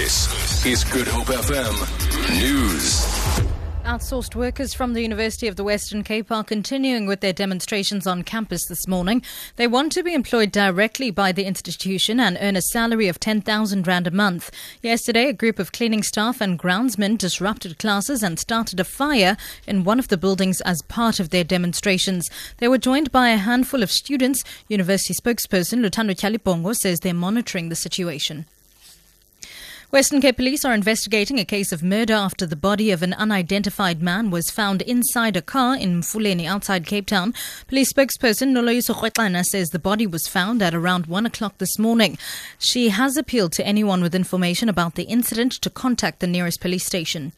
This is Good Hope FM News. Outsourced workers from the University of the Western Cape are continuing with their demonstrations on campus this morning. They want to be employed directly by the institution and earn a salary of 10,000 Rand a month. Yesterday, a group of cleaning staff and groundsmen disrupted classes and started a fire in one of the buildings as part of their demonstrations. They were joined by a handful of students. University spokesperson Luthando Tyhalibongo says they're monitoring the situation. Western Cape Police are investigating a case of murder after the body of an unidentified man was found inside a car in Mfuleni outside Cape Town. Police spokesperson Noloyiso Rwexana says the body was found at around 1 o'clock this morning. She has appealed to anyone with information about the incident to contact the nearest police station.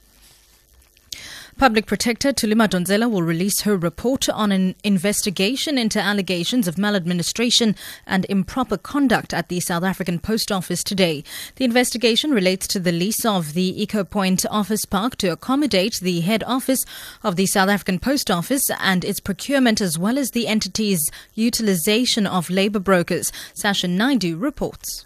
Public Protector Tulima Madonsela will release her report on an investigation into allegations of maladministration and improper conduct at the South African Post Office today. The investigation relates to the lease of the Eco Point Office Park to accommodate the head office of the South African Post Office and its procurement as well as the entity's utilization of labor brokers. Sasha Naidu reports.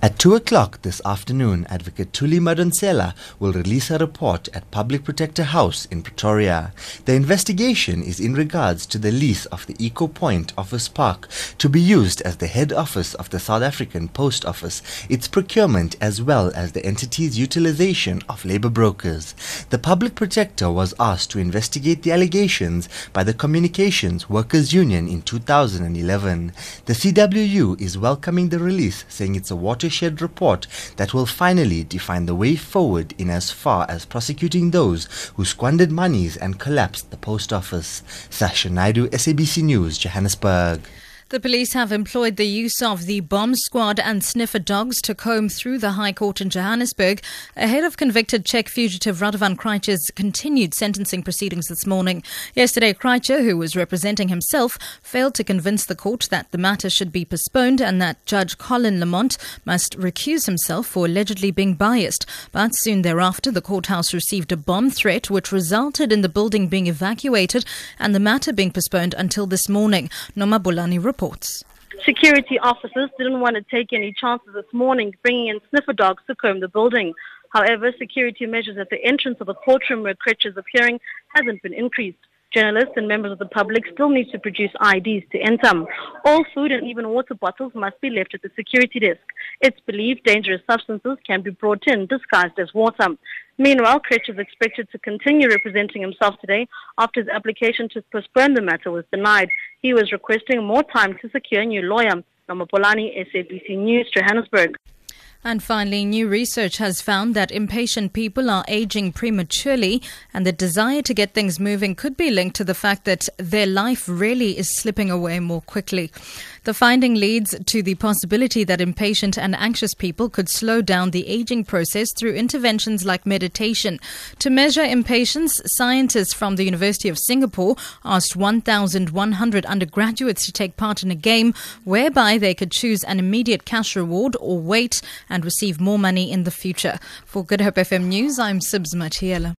At 2 o'clock this afternoon, Advocate Thuli Madonsela will release a report at Public Protector House in Pretoria. The investigation is in regards to the lease of the Eco Point Office Park to be used as the head office of the South African Post Office, its procurement as well as the entity's utilization of labor brokers. The Public Protector was asked to investigate the allegations by the Communications Workers Union in 2011. The CWU is welcoming the release, saying it's a water watershed report that will finally define the way forward in as far as prosecuting those who squandered monies and collapsed the post office. Sasha Naidu, SABC News, Johannesburg. The police have employed the use of the bomb squad and sniffer dogs to comb through the High Court in Johannesburg ahead of convicted Czech fugitive Radovan Krejcir's continued sentencing proceedings this morning. Yesterday, Krejcir, who was representing himself, failed to convince the court that the matter should be postponed and that Judge Colin Lamont must recuse himself for allegedly being biased. But soon thereafter, the courthouse received a bomb threat which resulted in the building being evacuated and the matter being postponed until this morning. Noma Bolani reports reports. Security officers didn't want to take any chances this morning bringing in sniffer dogs to comb the building. However, security measures at the entrance of the courtroom where Krejcir is appearing hasn't been increased. Journalists and members of the public still need to produce IDs to enter. All food and even water bottles must be left at the security desk. It's believed dangerous substances can be brought in disguised as water. Meanwhile, Krejcir is expected to continue representing himself today after his application to postpone the matter was denied. He was requesting more time to secure a new lawyer. Namapolani, SABC News, Johannesburg. And finally, new research has found that impatient people are aging prematurely, and the desire to get things moving could be linked to the fact that their life really is slipping away more quickly. The finding leads to the possibility that impatient and anxious people could slow down the aging process through interventions like meditation. To measure impatience, scientists from the University of Singapore asked 1,100 undergraduates to take part in a game whereby they could choose an immediate cash reward or wait and receive more money in the future. For Good Hope FM News, I'm Sibs Matiela.